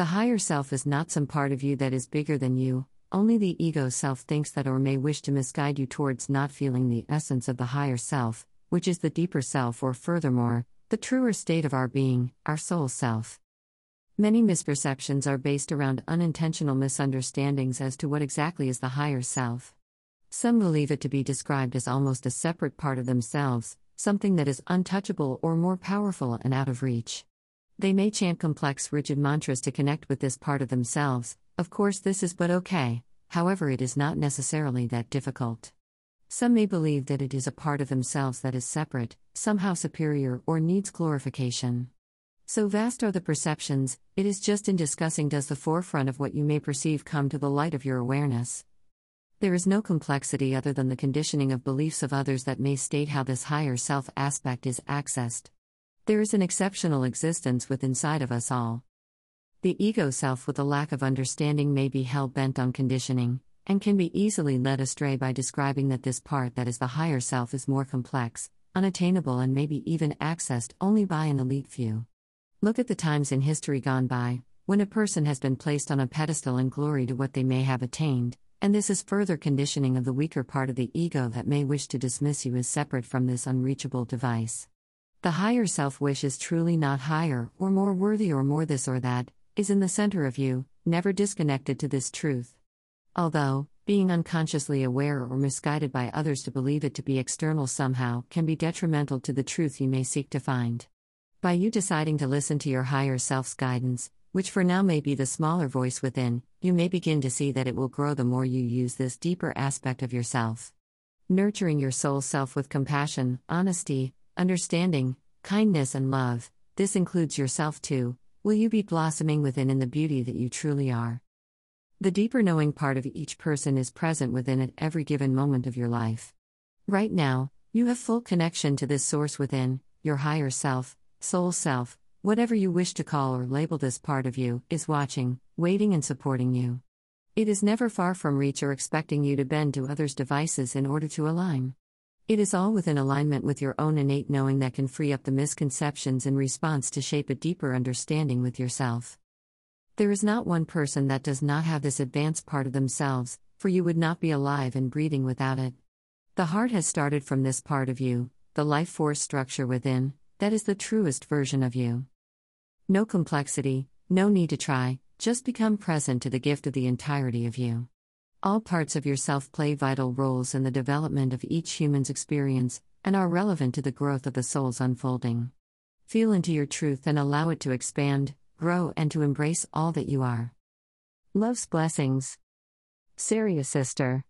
higher self is not some part of you that is bigger than you, only the ego self thinks that or may wish to misguide you towards not feeling the essence of the higher self, which is the deeper self, or furthermore, the truer state of our being, our soul self. Many misperceptions are based around unintentional misunderstandings as to what exactly is the higher self. Some believe it to be described as almost a separate part of themselves, something that is untouchable or more powerful and out of reach. They may chant complex, rigid mantras to connect with this part of themselves. Of course, this is but okay, however, it is not necessarily that difficult. Some may believe that it is a part of themselves that is separate, somehow superior, or needs glorification. So vast are the perceptions, it is just in discussing does the forefront of what you may perceive come to the light of your awareness. There is no complexity other than the conditioning of beliefs of others that may state how this higher self aspect is accessed. There is an exceptional existence within inside of us all. The ego self with a lack of understanding may be hell bent on conditioning, and can be easily led astray by describing that this part that is the higher self is more complex, unattainable, and maybe even accessed only by an elite few. Look at the times in history gone by, when a person has been placed on a pedestal in glory to what they may have attained, and this is further conditioning of the weaker part of the ego that may wish to dismiss you as separate from this unreachable device. The higher self wish is truly not higher, or more worthy, or more this or that, is in the center of you, never disconnected to this truth. Although, being unconsciously aware or misguided by others to believe it to be external somehow can be detrimental to the truth you may seek to find. By you deciding to listen to your higher self's guidance, which for now may be the smaller voice within, you may begin to see that it will grow the more you use this deeper aspect of yourself. Nurturing your soul self with compassion, honesty, understanding, kindness, and love, this includes yourself too, will you be blossoming within in the beauty that you truly are. The deeper knowing part of each person is present within at every given moment of your life. Right now, you have full connection to this source within, your higher self, soul self, whatever you wish to call or label this part of you, is watching, waiting, and supporting you. It is never far from reach or expecting you to bend to others' devices in order to align. It is all within alignment with your own innate knowing that can free up the misconceptions in response to shape a deeper understanding with yourself. There is not one person that does not have this advanced part of themselves, for you would not be alive and breathing without it. The heart has started from this part of you, the life force structure within, that is the truest version of you. No complexity, no need to try, just become present to the gift of the entirety of you. All parts of yourself play vital roles in the development of each human's experience and are relevant to the growth of the soul's unfolding. Feel into your truth and allow it to expand, grow, and to embrace all that you are. Love's blessings. Sariah Sistar.